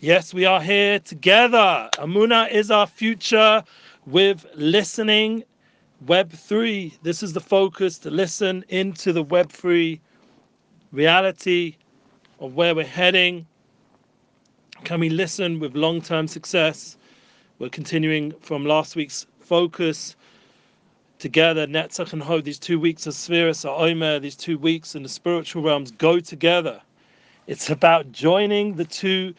Yes, we are here together. Amuna is our future with listening Web3. This is the focus to listen into the Web3 reality of where we're heading. Can we listen with long term success? We're continuing from last week's focus together. Netzach and Hod, these two weeks of Sfiras, Omer, these two weeks in the spiritual realms go together. It's about joining the two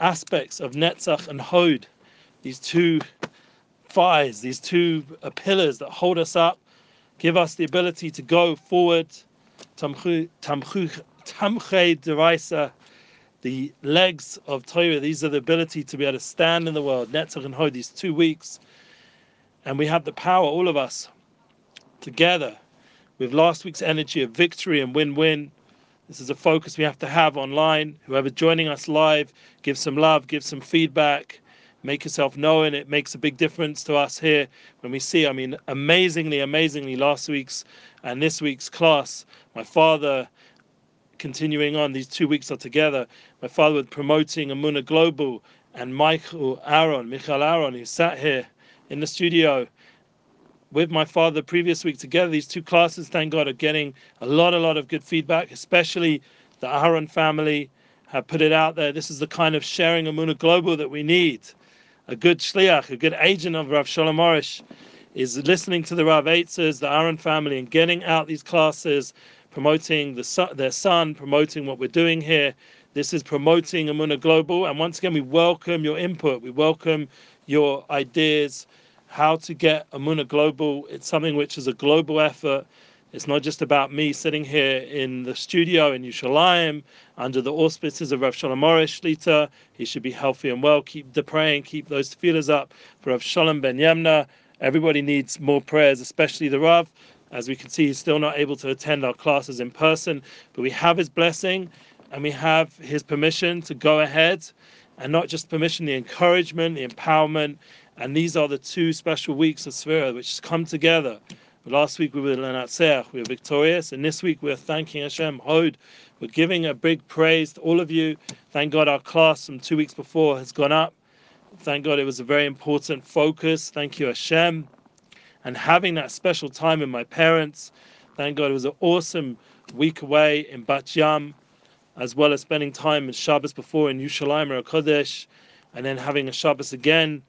aspects of Netzach and Hod, these two fires, these two uh, pillars that hold us up, give us the ability to go forward. Tamche deraisa, the legs of Torah, these are the ability to be able to stand in the world. Netzach and Hod, these two weeks. And we have the power, all of us, together with last week's energy of victory and win win this is a focus we have to have online. Whoever joining us live, give some love, give some feedback, make yourself known. It makes a big difference to us here when we see. I mean, amazingly, amazingly, last week's and this week's class, my father continuing on, these two weeks are together. My father was promoting Amuna Global and Michael Aaron, Michael Aaron, who sat here in the studio with my father the previous week together. These two classes, thank God, are getting a lot, a lot of good feedback, especially the Aaron family have put it out there. This is the kind of sharing Amuna Global that we need. A good shliach, a good agent of Rav Shalom Arush is listening to the Rav Eitzers, the Aaron family, and getting out these classes, promoting the, their son, promoting what we're doing here. This is promoting Amuna Global. And once again, we welcome your input. We welcome your ideas how to get Amuna Global. It's something which is a global effort. It's not just about me sitting here in the studio in Yerushalayim under the auspices of Rav Shalom Arush Shlita. He should be healthy and well. Keep the praying, keep those feelers up for Rav Shalom Ben Yemna. Everybody needs more prayers, especially the Rav. As we can see, he's still not able to attend our classes in person, but we have his blessing and we have his permission to go ahead and not just permission, the encouragement, the empowerment, and these are the two special weeks of Sfira which come together. Last week we were Lenatzeach, we were victorious, and this week we're thanking Hashem. Hod, we're giving a big praise to all of you. Thank God our class from two weeks before has gone up. Thank God it was a very important focus. Thank you, Hashem. And having that special time with my parents. Thank God it was an awesome week away in Bat Yam, as well as spending time in Shabbos before in Yerushalayim or Kodesh, and then having a Shabbos again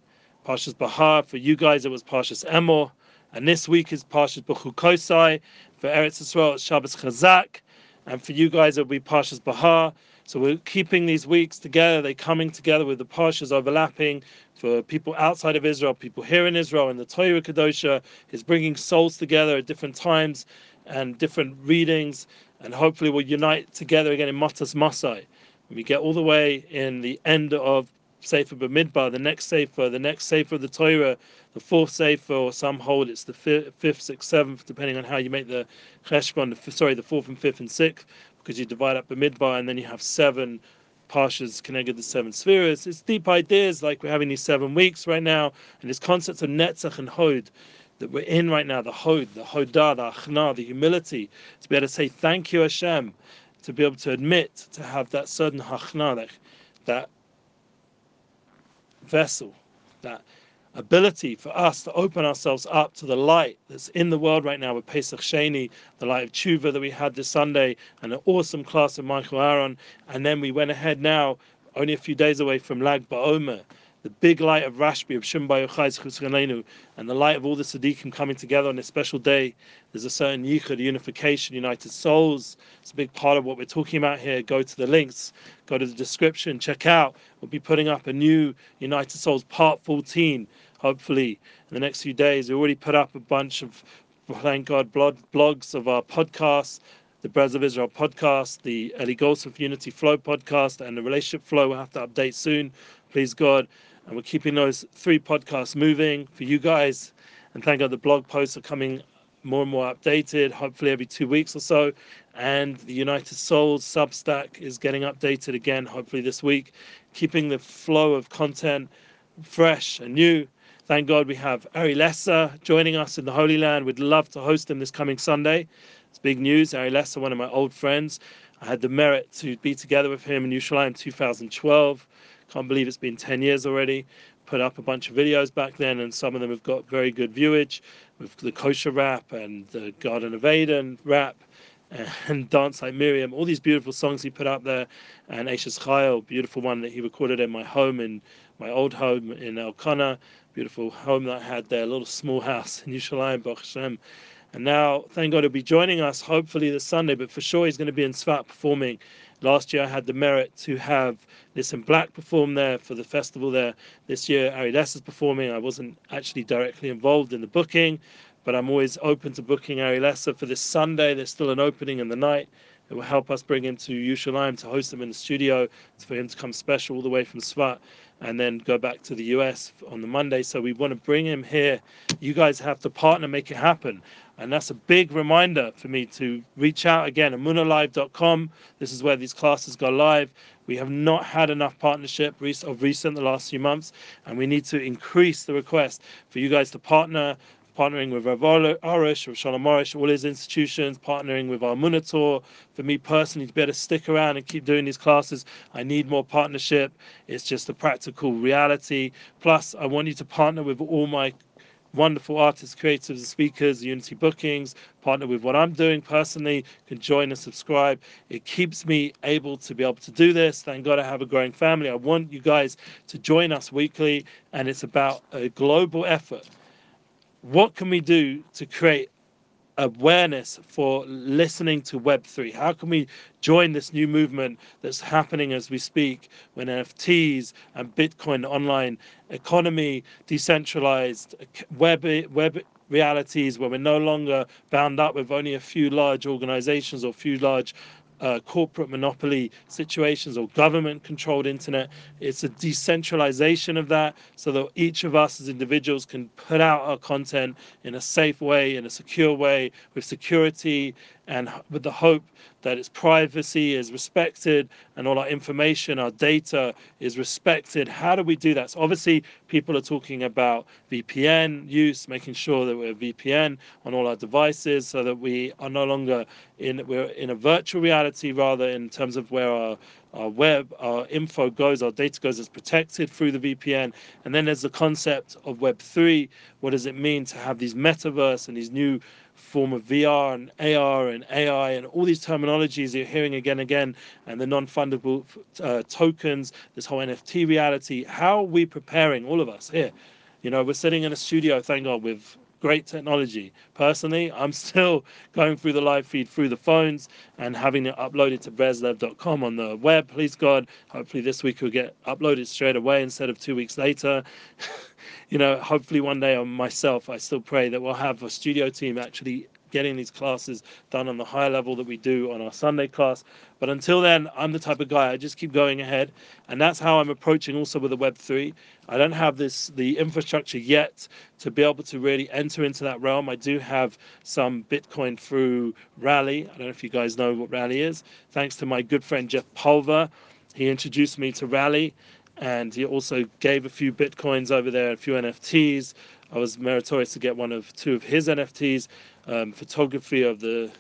Parshas Bahar. For you guys, it was Parshas Emor. And this week is Parshas Bechukosai. For Eretz Yisrael, it's Shabbos Chazak. And for you guys, it'll be Parshas Bahar. So we're keeping these weeks together. They're coming together with the Parshas overlapping. For people outside of Israel, people here in Israel, and the Torah Kadosha is bringing souls together at different times and different readings. And hopefully we'll unite together again in Matas Masai. We get all the way in the end of Sefer Bamidbar, the next Sefer, the next Sefer of the Torah, the fourth Sefer, or some hold it's the fifth, sixth, seventh, depending on how you make the Cheshbon, sorry, the fourth and fifth and sixth, because you divide up Bamidbar and then you have seven Parshas connected the seven spheres. It's deep ideas like we're having these seven weeks right now, and this concept of Netzach and Hod that we're in right now, the Hod, the Hodah, the Achna, the humility, to be able to say thank you Hashem, to be able to admit, to have that certain Hachna, that, that vessel, that ability for us to open ourselves up to the light that's in the world right now with Pesach Sheni, the light of Tshuva that we had this Sunday, and an awesome class of Michael Aaron. And then we went ahead now, only a few days away from Lag BaOmer, the big light of Rashbi of Shimba Yochai and the light of all the Siddiqim coming together on this special day. There's a certain yichud, unification, united souls. It's a big part of what we're talking about here. Go to the links, go to the description, check out. We'll be putting up a new United Souls Part 14, hopefully, in the next few days. We already put up a bunch of, thank God, blogs of our podcasts the Brothers of Israel podcast, the Eli Goldsmith Unity Flow podcast, and the Relationship Flow. We'll have to update soon, please God. And we're keeping those three podcasts moving for you guys. And thank God the blog posts are coming more and more updated, hopefully every two weeks or so. And the United Souls Substack is getting updated again, hopefully this week, keeping the flow of content fresh and new. Thank God we have Ari Lesser joining us in the Holy Land. We'd love to host him this coming Sunday. It's big news. Ari Lesser, one of my old friends. I had the merit to be together with him in Yerushalayim 2012 Can't believe it's been 10 years already. Put up a bunch of videos back then, and some of them have got very good viewage with the kosher rap and the Garden of Eden rap and Dance Like Miriam, all these beautiful songs he put up there, and Eishes Chayil, beautiful one that he recorded in my home, in my old home in Elkanah, beautiful home that I had there, a little small house in Yerushalayim, Baruch Hashem. And now, thank God, he'll be joining us hopefully this Sunday, but for sure he's going to be in Tzfat performing. Last year I had the merit to have Nissim Black perform there for the festival there. This year Ari Less is performing. I wasn't actually directly involved in the booking, but I'm always open to booking Ari Lesser for this Sunday. There's still an opening in the night. It will help us bring him to Yerushalayim to host him in the studio, for him to come special all the way from Tzfat and then go back to the US on the Monday. So we want to bring him here. You guys have to partner, make it happen. And that's a big reminder for me to reach out again, amunalive.com. This is where these classes go live. We have not had enough partnership of recent the last few months, and we need to increase the request for you guys to partner partnering with Rav Arush, Rav Shalom Arush, all his institutions, partnering with our Munator. For me personally, to be able to stick around and keep doing these classes, I need more partnership. It's just a practical reality. Plus, I want you to partner with all my wonderful artists, creatives, and speakers, Unity Bookings, partner with what I'm doing personally, can join and subscribe. It keeps me able to be able to do this. Thank God I have a growing family. I want you guys to join us weekly, and it's about a global effort what can we do to create awareness for listening to Web3? How can we join this new movement that's happening as we speak when NFTs and Bitcoin online economy, decentralized web, web realities where we're no longer bound up with only a few large organizations or few large uh, corporate monopoly situations or government controlled internet. It's a decentralization of that so that each of us as individuals can put out our content in a safe way, in a secure way, with security and with the hope that its privacy is respected and all our information, our data is respected. How do we do that? So obviously, people are talking about VPN use, making sure that we're VPN on all our devices, so that we are no longer in we're in a virtual reality, rather in terms of where our our web, our info goes, our data goes, is protected through the VPN. And then there's the concept of Web3. What does it mean to have these metaverse and these new form of VR and AR and AI and all these terminologies you're hearing again and again, and the non-fungible uh, tokens, this whole NFT reality. How are we preparing all of us here? You know, we're sitting in a studio, thank God, with great technology. Personally, I'm still going through the live feed through the phones and having it uploaded to breslov.com on the web. Please God, hopefully this week will get uploaded straight away instead of two weeks later. you know, hopefully one day on myself, I still pray that we'll have a studio team actually getting these classes done on the high level that we do on our Sunday class. But until then, I'm the type of guy I just keep going ahead, and that's how I'm approaching also with the Web three. I don't have this the infrastructure yet to be able to really enter into that realm. I do have some Bitcoin through Rally. I don't know if you guys know what Rally is. Thanks to my good friend Jeff Pulver, he introduced me to Rally, and he also gave a few Bitcoins over there, a few NFTs. I was meritorious to get one of two of his NFTs um, photography of the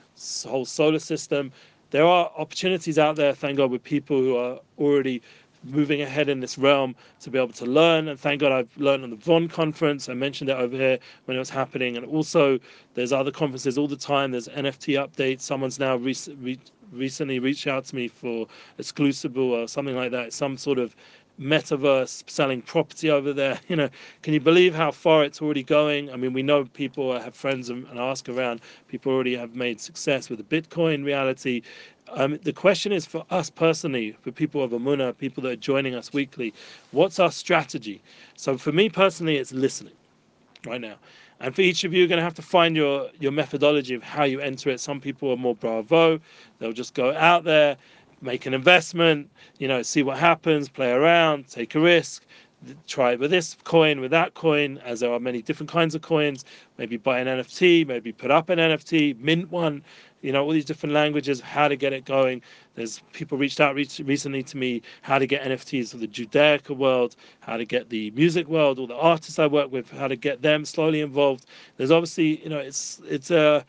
whole solar system. There are opportunities out there, thank God, with people who are already moving ahead in this realm to be able to learn. And thank God I've learned on the VON conference. I mentioned it over here when it was happening. And also, there's other conferences all the time. There's NFT updates. Someone's now re- re- recently reached out to me for exclusible or something like that. Some sort of metaverse selling property over there. You know can you believe how far it's already going? I mean we know people have friends and, ask around. People already have made success with the bitcoin reality. Um, the question is for us personally for people of amuna people that are joining us weekly what's our strategy? So for me personally it's listening right now. And for each of you, you're going to have to find your, your methodology of how you enter it. Some people are more bravo. They'll just go out there make an investment, you know, see what happens, play around, take a risk, try it with this coin, with that coin, as there are many different kinds of coins. Maybe buy an NFT, maybe put up an NFT, mint one, you know, all these different languages, how to get it going. There's people reached out recently to me how to get NFTs for the Judaica world, how to get the music world, all the artists I work with, how to get them slowly involved. There's obviously, you know, it's it's a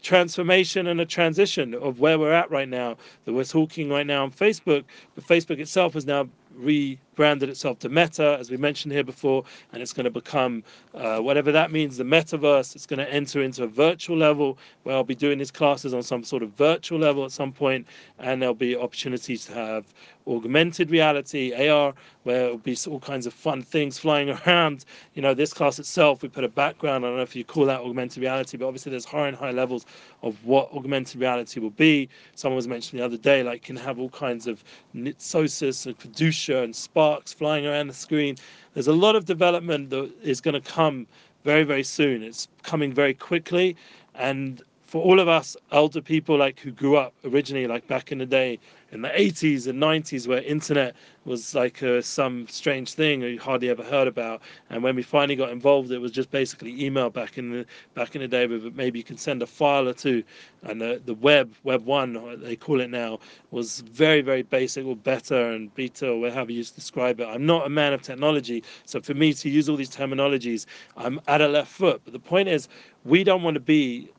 transformation and a transition of where we're at right now. That we're talking right now on Facebook, but Facebook itself is now re branded itself to Meta, as we mentioned here before, and it's going to become uh, whatever that means, the metaverse. It's going to enter into a virtual level where I'll be doing these classes on some sort of virtual level at some point, and there'll be opportunities to have augmented reality, AR, where it'll be all kinds of fun things flying around. You know, this class itself, we put a background. I don't know if you call that augmented reality, but obviously there's higher and higher levels of what augmented reality will be. Someone was mentioning the other day, like can have all kinds of nitsosis and kedusha and sparks flying around the screen. There's a lot of development that is going to come very, very soon. It's coming very quickly, and for all of us older people like who grew up originally like back in the day in the 80s and 90s where internet was like uh, some strange thing you hardly ever heard about. And when we finally got involved it was just basically email back in the back in the day but maybe you can send a file or two. And the, the web web one they call it now was very very basic or better and beta or whatever you describe it. I'm not a man of technology so for me to use all these terminologies i'm at a left foot. But the point is we don't want to be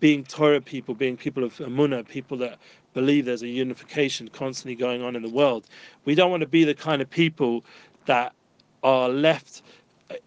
being Torah people, being people of Amunah, people that believe there's a unification constantly going on in the world. We don't want to be the kind of people that are left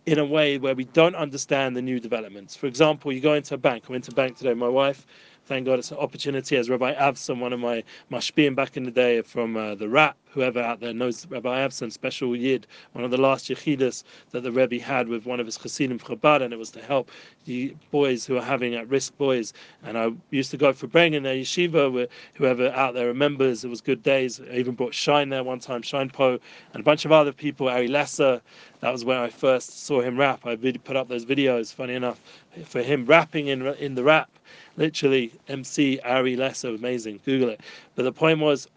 in a way where we don't understand the new developments. For example, you go into a bank. I went to a bank today. My wife thank God it's an opportunity as Rabbi Avson, one of my mashpiyim back in the day from uh, the rap, whoever out there knows Rabbi Avson, special yid, one of the last yechidus that the Rebbe had with one of his chassidim Chabad, and it was to help the boys who are having at-risk boys. And I used to go for bring in their yeshiva, whoever out there remembers, it was good days. I even brought Shyne there one time, Shyne Po, and a bunch of other people, Ari Lesser, that was where I first saw him rap. I put up those videos, funny enough, for him rapping in in the rap literally MC Ari Lesser, amazing. Google it. But the point was,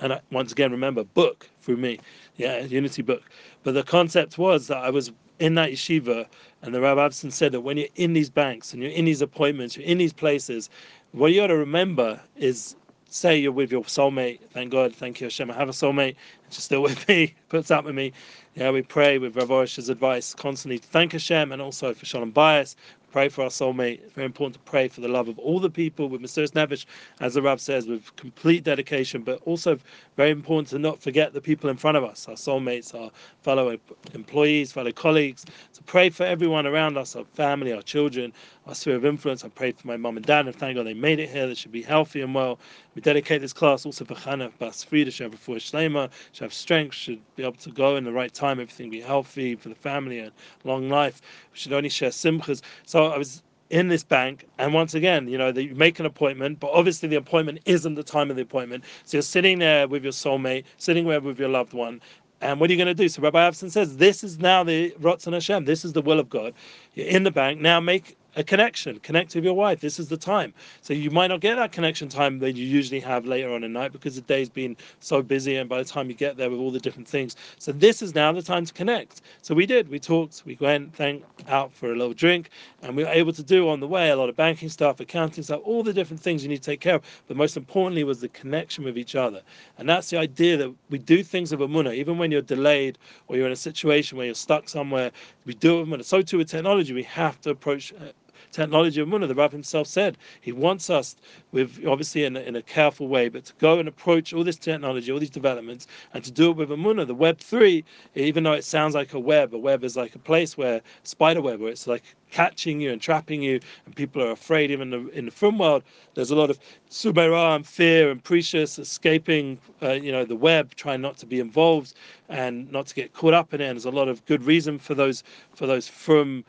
and I, once again, remember, book through me, yeah, Unity book. But the concept was that I was in that yeshiva, and the Rabbi Abson said that when you're in these banks and you're in these appointments, you're in these places, what you got to remember is say you're with your soulmate. Thank God, thank you, Hashem. I have a soulmate, she's still with me, puts up with me. Yeah, we pray with Rav advice constantly. Thank Hashem and also for Shalom Bayis pray for our soulmate. It's very important to pray for the love of all the people with Mesiras Nefesh, as the Rav says, with complete dedication, but also very important to not forget the people in front of us, our soulmates, our fellow employees, fellow colleagues, to pray for everyone around us, our family, our children, sphere of influence. I prayed for my mum and dad, and thank God they made it here. They should be healthy and well. We dedicate this class also for Chana Bas Frida, should have a shlema, should have strength, should be able to go in the right time, everything be healthy for the family and long life. We should only share simchas. So I was in this bank. And once again, you know, you make an appointment, but obviously the appointment isn't the time of the appointment. So you're sitting there with your soulmate, sitting there with your loved one. And what are you going to do? So Rabbi Avson says, this is now the Ratzon Hashem. This is the will of God. You're in the bank. Now make a connection. Connect with your wife. This is the time. So you might not get that connection time that you usually have later on in night because the day's been so busy, and by the time you get there with all the different things, so this is now the time to connect. So we did. We talked. We went, thank out for a little drink, and we were able to do on the way a lot of banking stuff, accounting stuff, all the different things you need to take care of. But most importantly was the connection with each other, and that's the idea that we do things of Amunah, even when you're delayed or you're in a situation where you're stuck somewhere. We do it. With so too with technology, we have to approach uh, technology of Munna. The Rav himself said he wants us, with obviously in a, in a careful way, but to go and approach all this technology, all these developments, and to do it with a. The Web 3, even though it sounds like a web, a web is like a place where, spider web, where it's like catching you and trapping you, and people are afraid. Even in the, in the film world, there's a lot of subera and fear and precious escaping, uh, you know, the web, trying not to be involved and not to get caught up in it. And there's a lot of good reason for those for those from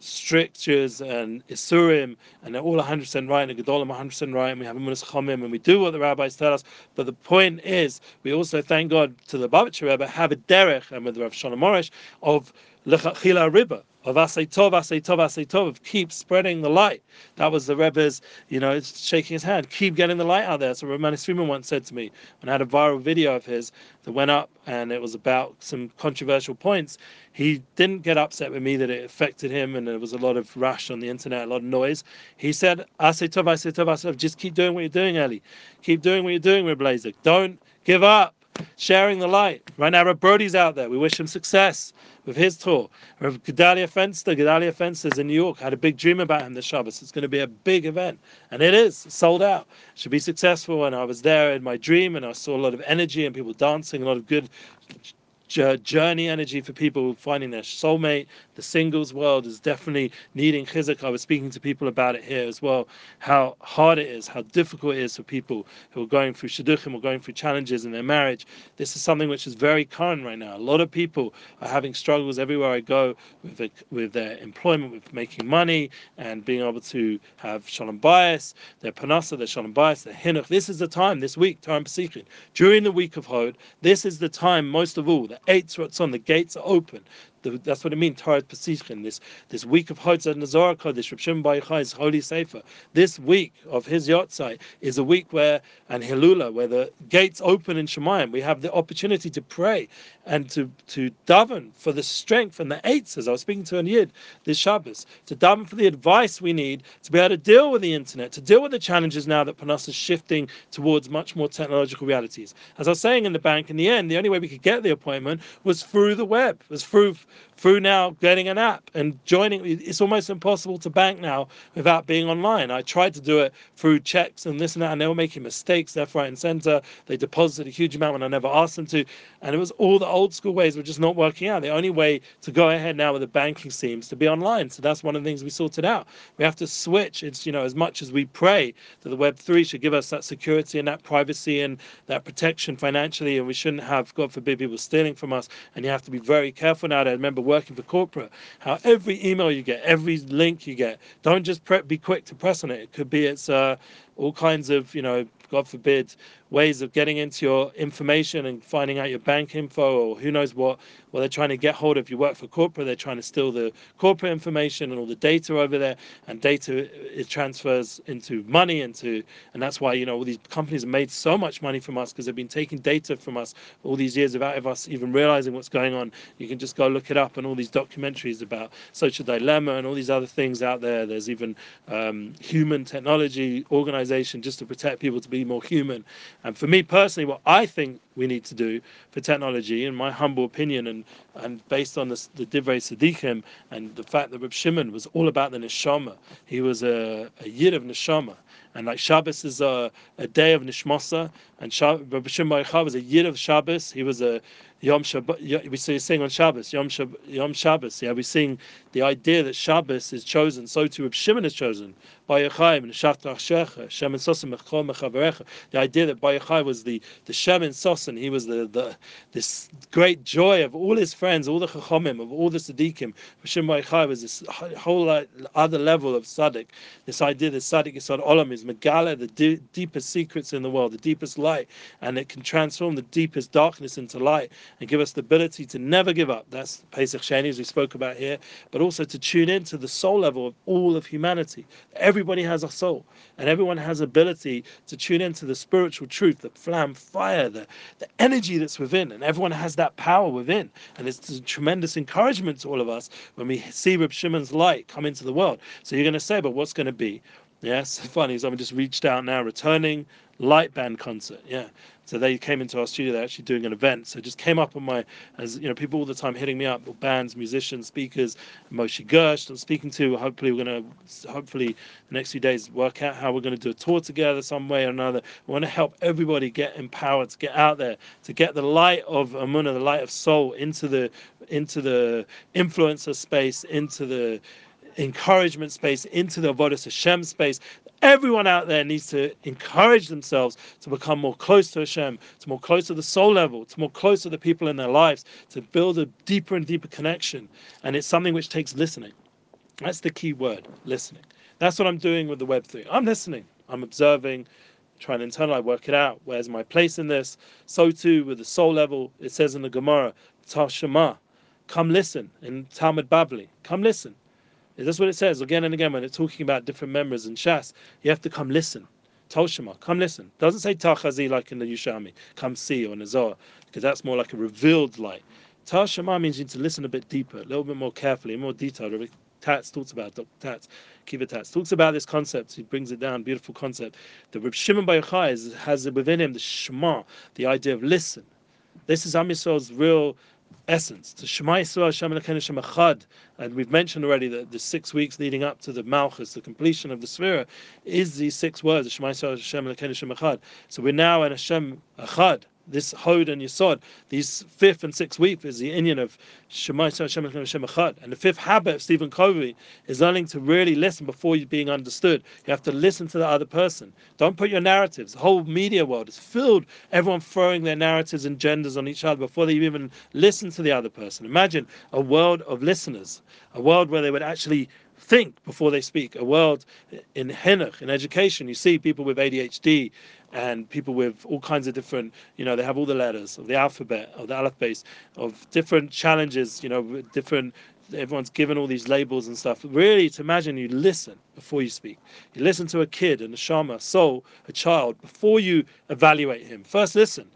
strictures and isurim, and they're all 100% right, and the Gedolim 100% right, and we have Amunas Chomim, and we do what the rabbis tell us. But the point is, we also thank God to the Babich Rebbe have a derech, and with Rav Shalom Arush, of Lechachila Riba, of Asay Tov, Asay Tov, Tov, keep spreading the light. That was the Rebbe's, you know, shaking his hand, keep getting the light out there. So Rav Manis Friedman once said to me, when I had a viral video of his that went up and it was about some controversial points, he didn't get upset with me that it affected him and there was a lot of rush on the internet, a lot of noise. He said, Asay Tov, Asay Tov, Tov, just keep doing what you're doing, Eli. Keep doing what you're doing, Rebbe Don't give up sharing the light. Right now, Reb Brody's out there. We wish him success with his tour. Reb Gedalia Fenster, Gedalia Fenster's in New York, had a big dream about him this Shabbos. It's going to be a big event, and it is sold out. Should be successful. And I was there in my dream, and I saw a lot of energy and people dancing, a lot of good journey energy for people finding their soulmate. The singles world is definitely needing chizuk. I was speaking to people about it here as well. How hard it is, how difficult it is for people who are going through shidduchim or going through challenges in their marriage. This is something which is very current right now. A lot of people are having struggles everywhere I go with with their employment, with making money and being able to have shalom bayis, their parnassa, their shalom bayis, their hinuch. This is the time this week, time Pesichin, during the week of Hod. This is the time most of all. The eight on the gates are open the, that's what it means, Torah Pesichin, this this week of Hotzad Nazar Kodesh, Reb Shimon Bar Holy Sefer. This week of his Yotzai is a week where, and Hilula, where the gates open in Shemayim. We have the opportunity to pray and to, to daven for the strength and the eights, as I was speaking to an Yid this Shabbos, to daven for the advice we need to be able to deal with the internet, to deal with the challenges now that Panas is shifting towards much more technological realities. As I was saying in the bank, in the end, the only way we could get the appointment was through the web, was through through now getting an app and joining. It's almost impossible to bank now without being online. I tried to do it through checks and this and that, and they were making mistakes left, right, and center. They deposited a huge amount when I never asked them to, and it was all the old school ways were just not working out. The only way to go ahead now with the banking seems to be online. So that's one of the things we sorted out. We have to switch. It's you know as much as we pray that the Web three should give us that security and that privacy and that protection financially, and we shouldn't have, God forbid, people stealing from us. And you have to be very careful now. To remember working for corporate, how every email you get, every link you get, don't just pre- be quick to press on it. It could be it's uh, all kinds of you know God forbid, ways of getting into your information and finding out your bank info or who knows what. Well, they're trying to get hold of. You work for corporate, they're trying to steal the corporate information and all the data over there, and data it transfers into money, into and that's why you know all these companies have made so much money from us because they've been taking data from us all these years without us even realizing what's going on. You can just go look it up and all these documentaries about social dilemma and all these other things out there. There's even um, human technology organization just to protect people to be more human. And for me personally, what I think we need to do for technology, in my humble opinion, and, and based on the, the Divrei Sadiqim and the fact that Reb Shimon was all about the neshama, he was a, a yid of neshama. And like Shabbos is a, a day of nishmasa, and Shab- Reb Shimon was a yid of Shabbos. He was a Yom Shabbat. We sing on Shabbos, Yom, Shab, Yom Shabbos. Yeah, we sing the idea that Shabbos is chosen, so too Reb Shimon is chosen. By Yehai. The idea that by Bayachai was the the Shemin Sosan, he was the, the this great joy of all his friends, all the Chachomim, of all the Tzaddikim. Shem Bayachai was this whole other level of Tzaddik. This idea that Tzaddik Yisod Olam is Megala, the de- deepest secrets in the world, the deepest light, and it can transform the deepest darkness into light and give us the ability to never give up. That's Pesach Sheni, as we spoke about here, but also to tune in to the soul level of all of humanity. Everybody has a soul, and everyone has ability to tune into the spiritual truth, the flam fire, the, the energy that's within, and everyone has that power within. And it's a tremendous encouragement to all of us when we see Reb Shimon's light come into the world. So you're going to say, but what's going to be? Yes, yeah, so funny. Someone just reached out now, returning light band concert. Yeah. So they came into our studio. They're actually doing an event. So just came up on my, as you know, people all the time hitting me up, bands, musicians, speakers. Moshe Gersh, I'm speaking to. Hopefully, we're to, hopefully, the next few days work out how we're to do a tour together some way or another. We want to help everybody get empowered to get out there, to get the light of Amunah, the light of soul into the into the influencer space, into the encouragement space, into the Avodah Hashem space. Everyone out there needs to encourage themselves to become more close to Hashem, to more close to the soul level, to more close to the people in their lives, to build a deeper and deeper connection. And it's something which takes listening. That's the key word, listening. That's what I'm doing with the Web3. I'm listening. I'm observing, trying to internalize, work it out. Where's my place in this? So too with the soul level. It says in the Gemara, Tashema, come listen in Talmud Bavli. Come listen. That's what it says again and again when it's talking about different members in Shas. You have to come listen. Toshima, come listen. Doesn't say Tachazi like in the Yushami, come see or Nazar, because that's more like a revealed light. Tashima means you need to listen a bit deeper, a little bit more carefully, more detailed. Tatz talks about Dr. Tatz, Kiva Tatz talks about this concept. He brings it down, beautiful concept. The Reb Shimon Bar Yochai has within him the Shema, the idea of listen. This is Am Yisrael's real essence. To Shema Yisrael Hashem Elokeinu Echad, and we've mentioned already that the six weeks leading up to the Malchus, the completion of the Sphira, is these six words, Shema Yisrael Hashem Elokeinu Echad. So we're now in Hashem Echad, this Hod and Yisod, these fifth and sixth week is the Indian of Shema Hashem Hashem. And the fifth habit of Stephen Covey is learning to really listen before you're being understood. You have to listen to the other person. Don't put your narratives. The whole media world is filled, everyone throwing their narratives and genders on each other before they even listen to the other person. Imagine a world of listeners, a world where they would actually think before they speak. A world in chinuch, in education, you see people with ADHD and people with all kinds of different, you know, they have all the letters of the alphabet, of the alphabet, of different challenges, you know, different everyone's given all these labels and stuff. Really, to imagine you listen before you speak. You listen to a kid, and a shama, soul, a child, before you evaluate him. First, listen.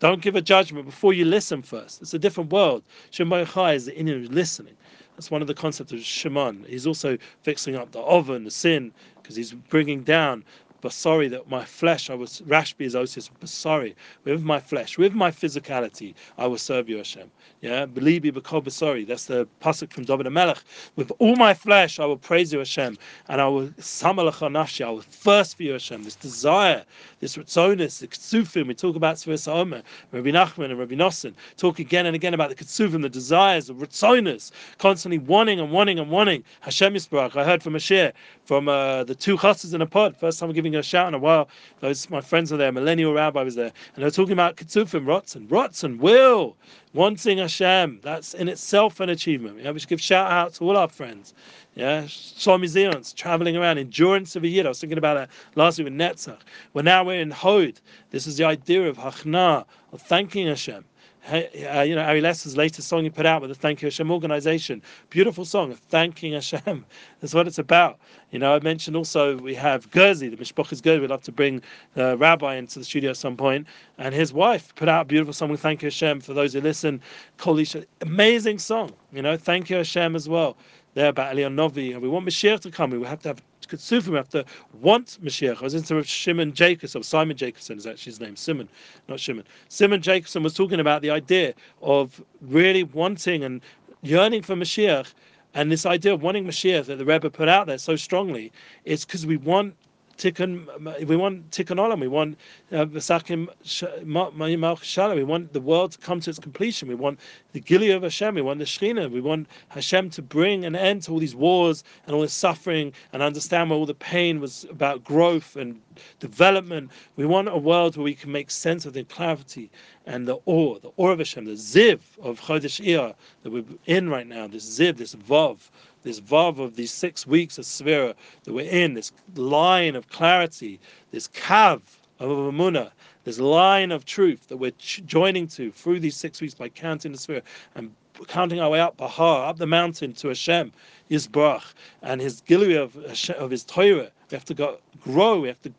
Don't give a judgment before you listen first. It's a different world. Shemai is the Indian listening. That's one of the concepts of Shimon. He's also fixing up the oven, the sin, because he's bringing down but sorry that my flesh, I was Rashbi is but sorry, with my flesh, with my physicality, I will serve you, Hashem. Yeah, believe sorry. That's the pasuk from David Melech. With all my flesh, I will praise you, Hashem, and I will samalach nafshi. I will thirst for you, Hashem. This desire, this ritzonus, the ketsufim. We talk about Sfiras Omer, Rabbi Nachman and Rabbi Nosson talk again and again about the ketsufim, the desires, the ritzonus, constantly wanting and wanting and wanting. Hashem Yisbarach. I heard from a from uh, the two chasses in a pod. First time giving a shout in a while. Those my friends are there. Millennial Rabbi was there, and they're talking about Ketsufim, Rotzen, and will, wanting Hashem. That's in itself an achievement. Yeah, we should give shout out to all our friends. Yeah, Shlomi Zions, traveling around, endurance of a year. I was thinking about that last week with Netzach. Well, now we're in Hod. This is the idea of Hachna, of thanking Hashem uh, you know, Ari Lesser's latest song he put out with the Thank You Hashem organization. Beautiful song thanking Hashem. That's what it's about. You know, I mentioned also we have Gerzi, the Mishpoch is good. We'd love to bring the rabbi into the studio at some point. And his wife put out a beautiful song Thank You Hashem for those who listen. Kolisha, amazing song. You know, Thank You Hashem as well. There about Eliyahu Novi. And we want Mashiach to come. We have to have Ketsufim, we have to want Mashiach. I was into Shimon Jacobson, Simon Jacobson is actually his name, Simon, not Shimon. Simon Jacobson was talking about the idea of really wanting and yearning for Mashiach. And this idea of wanting Mashiach that the Rebbe put out there so strongly is because we want tikkun, we want tikkun olam, we want v'sakim uh, we want the world to come to its completion. We want the Gili of Hashem, we want the Shechina, we want Hashem to bring an end to all these wars and all this suffering and understand where all the pain was about growth and development. We want a world where we can make sense of the clarity and the awe, the awe of Hashem, the ziv of Chodesh Iyar that we're in right now, this ziv, this vav this vav of these six weeks of Svira that we're in, this line of clarity, this kav of Amuna, this line of truth that we're joining to through these six weeks by counting the Svira and counting our way up Bahar, up the mountain to Hashem, Yisbrach, and his Gilui of, of his Torah. We have to go, grow, we have to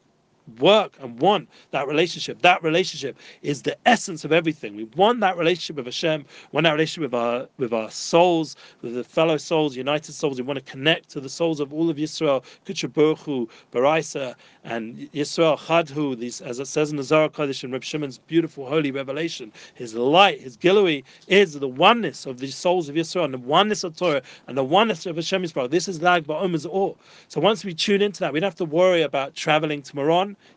work and want that relationship. That relationship is the essence of everything. We want that relationship with Hashem, want that relationship with our with our souls, with the fellow souls, united souls. We want to connect to the souls of all of Yisrael, Kuchaburchu, Baraisa, and Yisrael Chadhu, these as it says in the Zohar Kodesh and Reb Shimon's beautiful holy revelation. His light, his Gilui is the oneness of the souls of Yisrael and the oneness of Torah and the oneness of Hashem Yisrael. This is Lag Ba'om's all. So once we tune into that, we don't have to worry about traveling to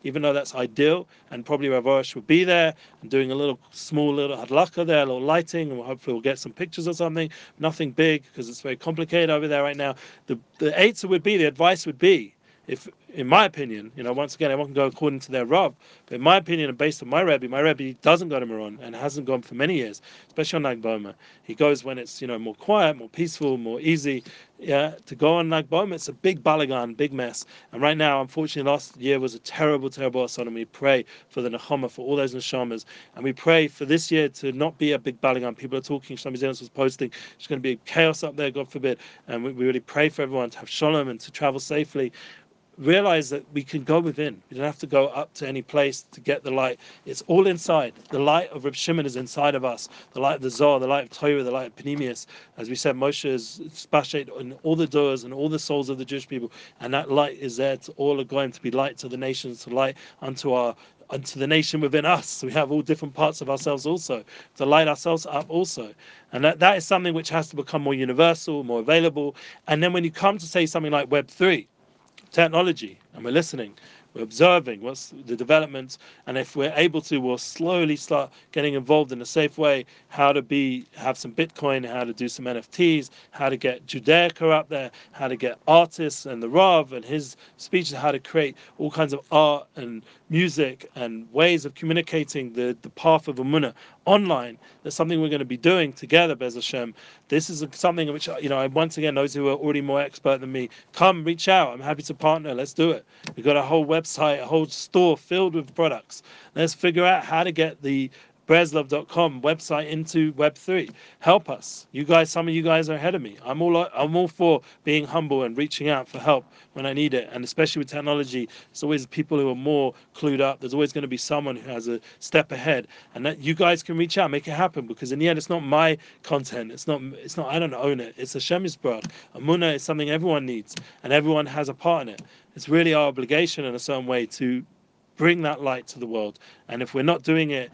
Even though that's ideal. And probably Rav Arush will be there and doing a little small little hadlaka there, a little lighting, and hopefully we'll get some pictures or something. Nothing big because it's very complicated over there right now. The the would be, the advice would be, if in my opinion, you know, once again, everyone can go according to their Rav, but in my opinion, and based on my Rebbe, my Rebbe doesn't go to Meron and hasn't gone for many years, especially on Lag Boma. He goes when it's, you know, more quiet, more peaceful, more easy. Yeah, to go on Lag Boma, it's a big balagan, big mess. And right now, unfortunately, last year was a terrible, terrible and we pray for the Nechama, for all those Neshamas, and we pray for this year to not be a big balagan. People are talking, Shlomi Zenos was posting, it's going to be chaos up there, God forbid, and we, we really pray for everyone to have shalom and to travel safely realize that we can go within. We don't have to go up to any place to get the light. It's all inside. The light of Reb Shimon is inside of us. The light of the Zohar, the light of Torah, the light of Panemius. As we said, Moshe is spashed in all the doors and all the souls of the Jewish people. And that light is there to all are going to be light to the nations, to light unto our unto the nation within us. We have all different parts of ourselves also to light ourselves up also. And that, that is something which has to become more universal, more available. And then when you come to say something like Web3, technology, and we're listening, we're observing what's the developments, and if we're able to, we'll slowly start getting involved in a safe way. How to be, have some Bitcoin, how to do some NFTs, how to get Judaica up there, how to get artists and the Rav and his speeches, how to create all kinds of art and music and ways of communicating the, the path of Amunah online. That's something we're going to be doing together, Bez Hashem. This is something which, you know, once again, those who are already more expert than me, come, reach out. I'm happy to partner. Let's do it. We've got a whole website, a whole store filled with products. Let's figure out how to get the breslov.com website into Web3. Help us. You guys, some of you guys are ahead of me. I'm all I'm all for being humble and reaching out for help when I need it. And especially with technology, there's always people who are more clued up. There's always going to be someone who has a step ahead. And that you guys can reach out, make it happen. Because in the end, it's not my content. It's not. It's not. I don't own it. It's a Shemisbrach. Amuna is something everyone needs, and everyone has a part in it. It's really our obligation in a certain way to bring that light to the world. And if we're not doing it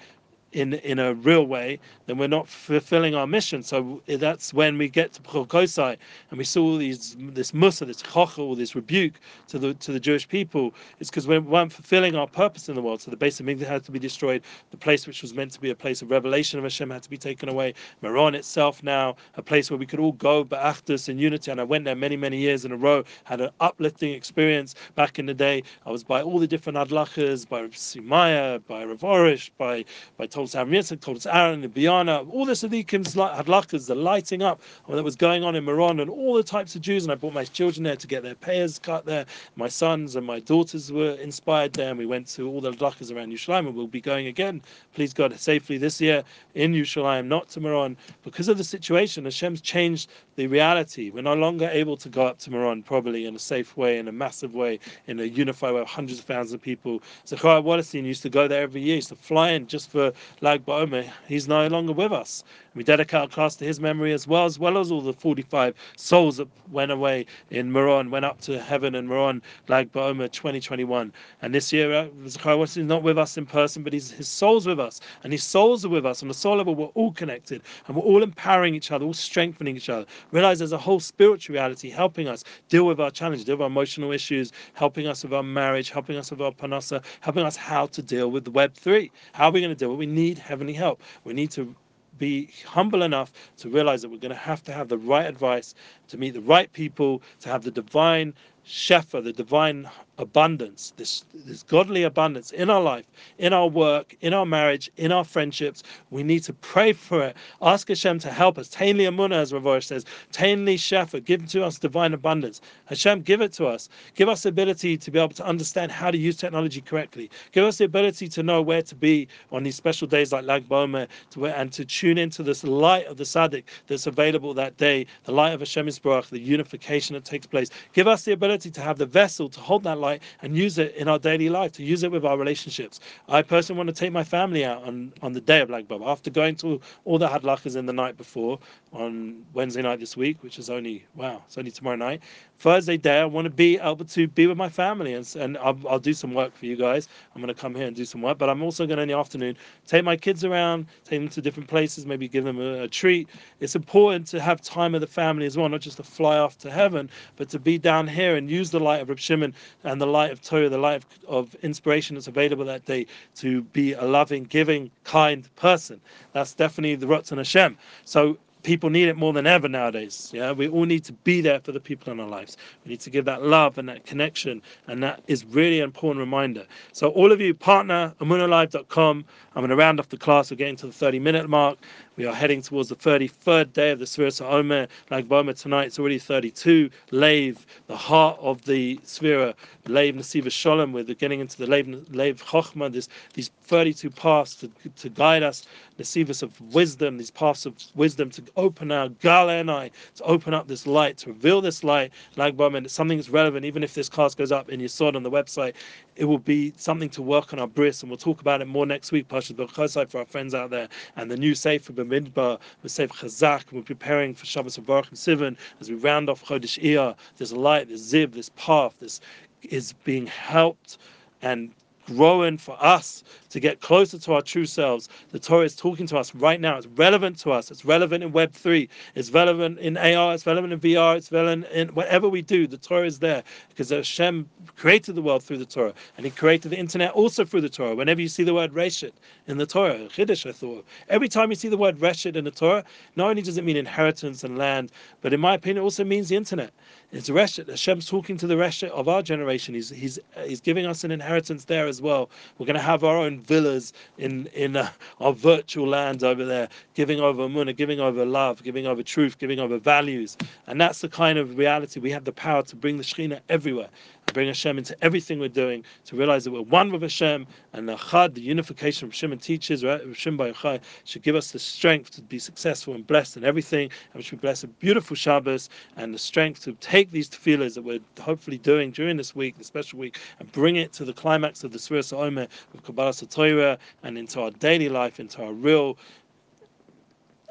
in in a real way, then we're not fulfilling our mission. So eh, that's when we get to Chokosai and we saw these this musa, this chochel, this rebuke to the to the Jewish people. It's because we weren't fulfilling our purpose in the world. So the base of Migdal had to be destroyed. The place which was meant to be a place of revelation of Hashem had to be taken away. Meron itself now a place where we could all go ba'achdus in unity. And I went there many many years in a row. Had an uplifting experience back in the day. I was by all the different adlachas, by Simaya, by Rav Arush, by by told Toldos Aharon, the Biana, all the Sadiqim's hadlakas, the lighting up that was going on in Meron, and all the types of Jews. And I brought my children there to get their payers cut there. My sons and my daughters were inspired there, and we went to all the hadlakas around Yerushalayim, and we'll be going again, please God, safely this year in Yerushalayim, not to Meron. Because of the situation, Hashem's changed the reality. We're no longer able to go up to Meron probably in a safe way, in a massive way, in a unified way, hundreds of thousands of people. Zechariah Wallerstein used to go there every year, used to fly in just for Lag BaOmer. He's no longer with us. We dedicate our class to his memory as well, as well as all the 45 souls that went away in Meron, went up to heaven in Meron, Lag BaOmer 2021. And this year, uh, Zechariah Wallerstein is not with us in person, but he's, his soul's with us. And his souls are with us. On the soul level, we're all connected and we're all empowering each other, all strengthening each other realize there's a whole spiritual reality helping us deal with our challenges, deal with our emotional issues, helping us with our marriage, helping us with our parnassa, helping us how to deal with the Web 3. How are we going to deal with it? We need heavenly help. We need to be humble enough to realize that we're going to have to have the right advice, to meet the right people, to have the divine shefa, the divine abundance, this, this godly abundance in our life, in our work, in our marriage, in our friendships. We need to pray for it. Ask Hashem to help us. Tainli Amunah, as Rav says, Tainli Shefa, give to us divine abundance. Hashem, give it to us. Give us the ability to be able to understand how to use technology correctly. Give us the ability to know where to be on these special days like Lag BaOmer to, and to tune into this light of the Tzaddik that's available that day, the light of Hashem Yisbarach, the unification that takes place. Give us the ability to have the vessel to hold that light and use it in our daily life, to use it with our relationships. I personally want to take my family out on, on the day of Lag BaOmer. After going to all the hadlakas in the night before, on Wednesday night this week, which is only, wow, it's only tomorrow night. Thursday day, I want to be able to be with my family and, and I'll, I'll do some work for you guys. I'm going to come here and do some work, but I'm also going to in the afternoon take my kids around, take them to different places, maybe give them a, a treat. It's important to have time with the family as well, not just to fly off to heaven, but to be down here and use the light of Reb Shimon and the light of Torah, the light of, of inspiration that's available that day to be a loving, giving, kind person. That's definitely the Ratzon Hashem. So people need it more than ever nowadays. Yeah, we all need to be there for the people in our lives. We need to give that love and that connection, and that is really an important reminder. So, all of you, partner amunalive.com. I'm going to round off the class. We're getting to the 30 minute mark. We are heading towards the 33rd day of the Sfiras Omer. Like Boma tonight, it's already 32. Lave, the heart of the Sfira, Lave Nasiva Shalom. We're getting into the Lave, Lave Chochma, this, these 32 paths to, to guide us, Nasivas of wisdom, these paths of wisdom to open our Galenai, to open up this light, to reveal this light, and it's something that's relevant, even if this class goes up and you saw it on the website, it will be something to work on our bris, and we'll talk about it more next week, Pashas B'chosai, for our friends out there, and the new Sefer B'midbar, the Sefer Chazak, and we're preparing for Shabbos of Baruch Sivan, as we round off Chodesh Iyar, there's a light, there's zib, this path, this is being helped and growing for us to get closer to our true selves. The Torah is talking to us right now. It's relevant to us. It's relevant in Web three. It's relevant in AR. It's relevant in VR. It's relevant in whatever we do. The Torah is there because Hashem created the world through the Torah, and He created the internet also through the Torah. Whenever you see the word Reshit in the Torah, Chiddush, I thought every time you see the word Reshit in the Torah, not only does it mean inheritance and land, but in my opinion, it also means the internet. It's Reshit. Hashem's talking to the Reshit of our generation. He's he's he's giving us an inheritance there as well. We're going to have our own villas in in uh, our virtual lands over there, giving over munah, giving over love, giving over truth, giving over values, and that's the kind of reality we have the power to bring the Shekhinah everywhere bring Hashem into everything we're doing, to realize that we're one with Hashem, and the Chad, the unification of Hashem and teaches, right? Hashem by Yochai, should give us the strength to be successful and blessed in everything, and we should bless a beautiful Shabbos, and the strength to take these tefillahs that we're hopefully doing during this week, the special week, and bring it to the climax of the Sfiras Omer with Kabbalas Torah, and into our daily life, into our real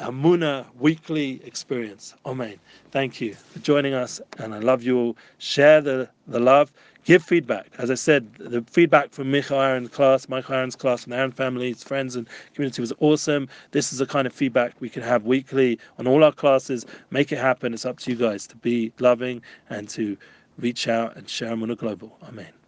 Amuna weekly experience. Amen. Thank you for joining us, and I love you all. Share the, the love. Give feedback. As I said, the feedback from Michael Aaron's class, Michael Aaron's class, from the Aaron family, his friends and community was awesome. This is the kind of feedback we can have weekly on all our classes. Make it happen. It's up to you guys to be loving and to reach out and share Amuna Global. Amen.